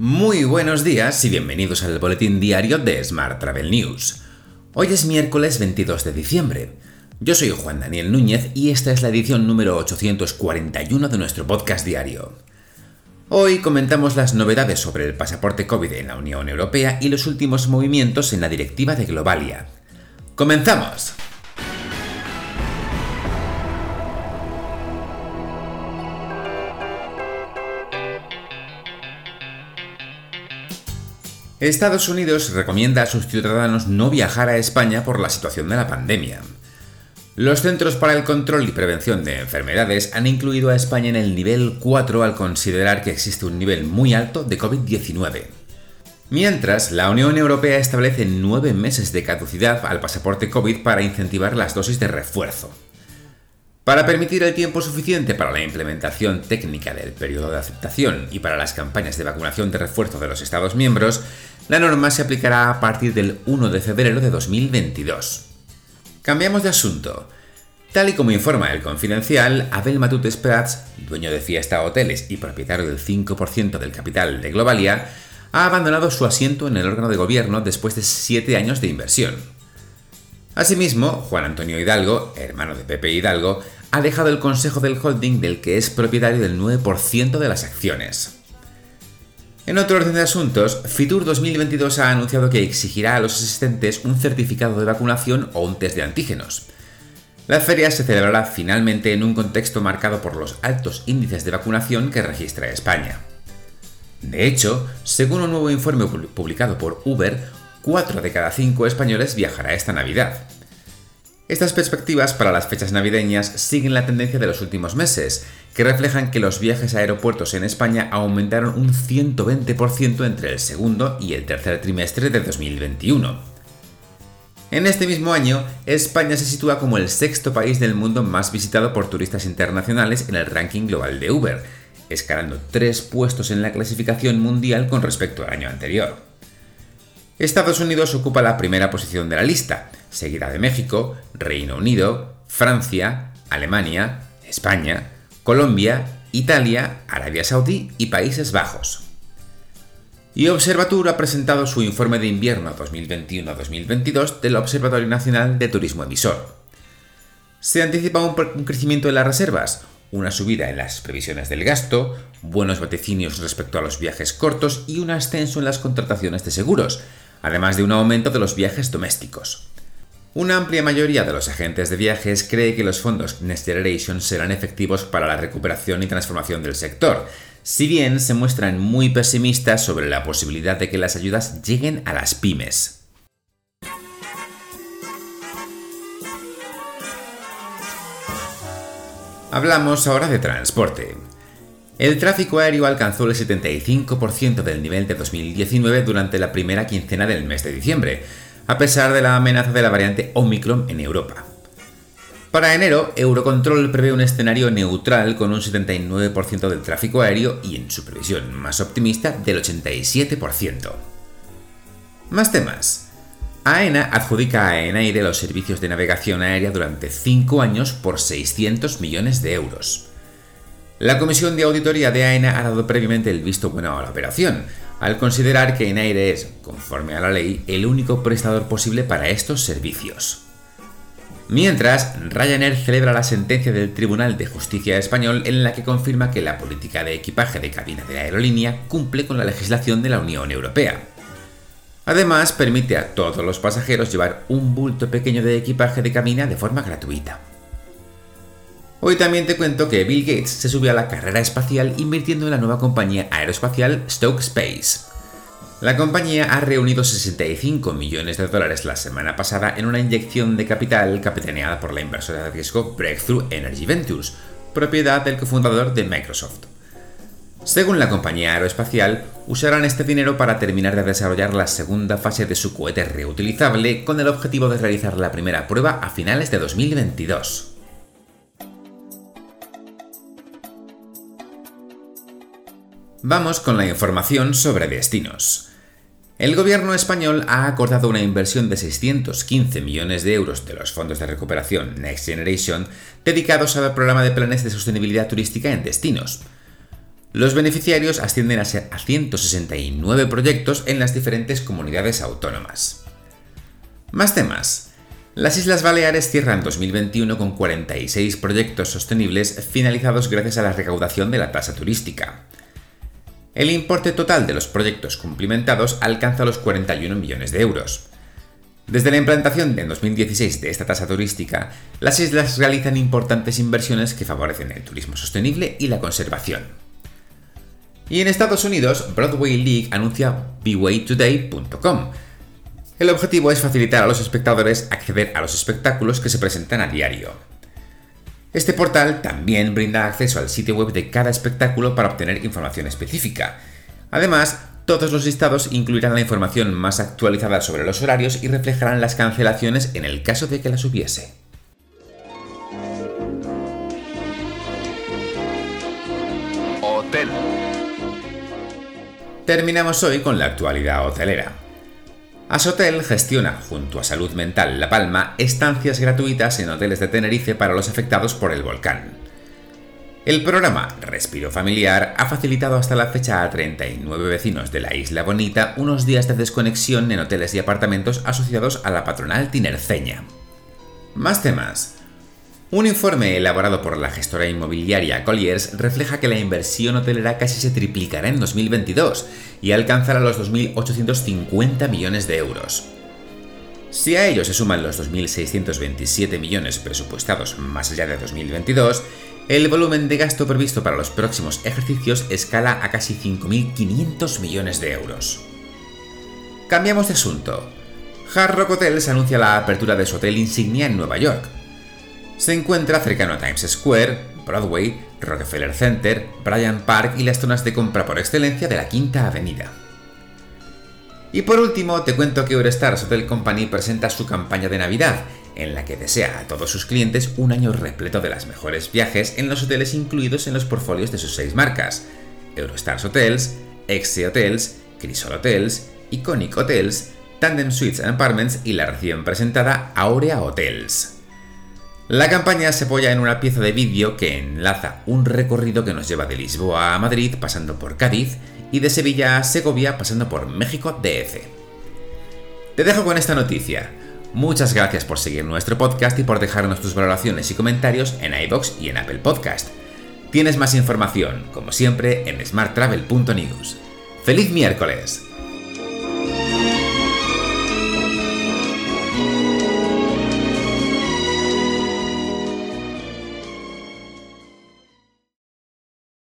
Muy buenos días y bienvenidos al boletín diario de Smart Travel News. Hoy es miércoles 22 de diciembre. Yo soy Juan Daniel Núñez y esta es la edición número 841 de nuestro podcast diario. Hoy comentamos las novedades sobre el pasaporte COVID en la Unión Europea y los últimos movimientos en la directiva de Globalia. ¡Comenzamos! Estados Unidos recomienda a sus ciudadanos no viajar a España por la situación de la pandemia. Los Centros para el Control y Prevención de Enfermedades han incluido a España en el nivel 4 al considerar que existe un nivel muy alto de COVID-19. Mientras, la Unión Europea establece nueve meses de caducidad al pasaporte COVID para incentivar las dosis de refuerzo. Para permitir el tiempo suficiente para la implementación técnica del periodo de aceptación y para las campañas de vacunación de refuerzo de los Estados miembros, la norma se aplicará a partir del 1 de febrero de 2022. Cambiamos de asunto. Tal y como informa el Confidencial, Abel Matutes Prats, dueño de Fiesta Hoteles y propietario del 5% del capital de Globalia, ha abandonado su asiento en el órgano de gobierno después de siete años de inversión. Asimismo, Juan Antonio Hidalgo, hermano de Pepe Hidalgo, ha dejado el consejo del holding del que es propietario del 9% de las acciones. En otro orden de asuntos, Fitur 2022 ha anunciado que exigirá a los asistentes un certificado de vacunación o un test de antígenos. La feria se celebrará finalmente en un contexto marcado por los altos índices de vacunación que registra España. De hecho, según un nuevo informe publicado por Uber, 4 de cada 5 españoles viajará esta Navidad. Estas perspectivas para las fechas navideñas siguen la tendencia de los últimos meses, que reflejan que los viajes a aeropuertos en España aumentaron un 120% entre el segundo y el tercer trimestre de 2021. En este mismo año, España se sitúa como el sexto país del mundo más visitado por turistas internacionales en el ranking global de Uber, escalando tres puestos en la clasificación mundial con respecto al año anterior. Estados Unidos ocupa la primera posición de la lista, seguida de México, Reino Unido, Francia, Alemania, España, Colombia, Italia, Arabia Saudí y Países Bajos. Y Observatur ha presentado su informe de invierno 2021-2022 del Observatorio Nacional de Turismo Emisor. Se anticipa un, crecimiento de las reservas, una subida en las previsiones del gasto, buenos vaticinios respecto a los viajes cortos y un ascenso en las contrataciones de seguros, además de un aumento de los viajes domésticos. Una amplia mayoría de los agentes de viajes cree que los fondos Next Generation serán efectivos para la recuperación y transformación del sector, si bien se muestran muy pesimistas sobre la posibilidad de que las ayudas lleguen a las pymes. Hablamos ahora de transporte. El tráfico aéreo alcanzó el 75% del nivel de 2019 durante la primera quincena del mes de diciembre, a pesar de la amenaza de la variante Omicron en Europa. Para enero, Eurocontrol prevé un escenario neutral con un 79% del tráfico aéreo y en su previsión más optimista del 87%. Más temas. AENA adjudica a Enaire los servicios de navegación aérea durante 5 años por 600 millones de euros. La Comisión de Auditoría de AENA ha dado previamente el visto bueno a la operación, al considerar que Enaire es, conforme a la ley, el único prestador posible para estos servicios. Mientras, Ryanair celebra la sentencia del Tribunal de Justicia español en la que confirma que la política de equipaje de cabina de la aerolínea cumple con la legislación de la Unión Europea. Además, permite a todos los pasajeros llevar un bulto pequeño de equipaje de cabina de forma gratuita. Hoy también te cuento que Bill Gates se subió a la carrera espacial invirtiendo en la nueva compañía aeroespacial Stoke Space. La compañía ha reunido 65 millones de dólares la semana pasada en una inyección de capital capitaneada por la inversora de riesgo Breakthrough Energy Ventures, propiedad del cofundador de Microsoft. Según la compañía aeroespacial, usarán este dinero para terminar de desarrollar la segunda fase de su cohete reutilizable con el objetivo de realizar la primera prueba a finales de 2022. Vamos con la información sobre destinos. El gobierno español ha acordado una inversión de 615 millones de euros de los fondos de recuperación Next Generation dedicados al programa de planes de sostenibilidad turística en destinos. Los beneficiarios ascienden a 169 proyectos en las diferentes comunidades autónomas. Más temas. Las Islas Baleares cierran 2021 con 46 proyectos sostenibles finalizados gracias a la recaudación de la tasa turística. El importe total de los proyectos cumplimentados alcanza los 41 millones de euros. Desde la implantación en 2016 de esta tasa turística, las islas realizan importantes inversiones que favorecen el turismo sostenible y la conservación. Y en Estados Unidos, Broadway League anuncia bwaytoday.com, el objetivo es facilitar a los espectadores acceder a los espectáculos que se presentan a diario. Este portal también brinda acceso al sitio web de cada espectáculo para obtener información específica. Además, todos los listados incluirán la información más actualizada sobre los horarios y reflejarán las cancelaciones en el caso de que las hubiese. Hotel. Terminamos hoy con la actualidad hotelera. Asotel gestiona, junto a Salud Mental La Palma, estancias gratuitas en hoteles de Tenerife para los afectados por el volcán. El programa Respiro Familiar ha facilitado hasta la fecha a 39 vecinos de la Isla Bonita unos días de desconexión en hoteles y apartamentos asociados a la patronal tinerceña. Más temas. Un informe elaborado por la gestora inmobiliaria Colliers refleja que la inversión hotelera casi se triplicará en 2022 y alcanzará los 2.850 millones de euros. Si a ello se suman los 2.627 millones presupuestados más allá de 2022, el volumen de gasto previsto para los próximos ejercicios escala a casi 5.500 millones de euros. Cambiamos de asunto. Hard Rock Hotels anuncia la apertura de su hotel insignia en Nueva York, se encuentra cercano a Times Square, Broadway, Rockefeller Center, Bryant Park y las zonas de compra por excelencia de la Quinta Avenida. Y por último, te cuento que Eurostars Hotel Company presenta su campaña de Navidad, en la que desea a todos sus clientes un año repleto de las mejores viajes en los hoteles incluidos en los portfolios de sus seis marcas: Eurostars Hotels, Exe Hotels, Crisol Hotels, Iconic Hotels, Tandem Suites and Apartments y la recién presentada Aurea Hotels. La campaña se apoya en una pieza de vídeo que enlaza un recorrido que nos lleva de Lisboa a Madrid pasando por Cádiz y de Sevilla a Segovia pasando por México DF. Te dejo con esta noticia. Muchas gracias por seguir nuestro podcast y por dejarnos tus valoraciones y comentarios en iBox y en Apple Podcast. Tienes más información, como siempre, en smarttravel.news. ¡Feliz miércoles!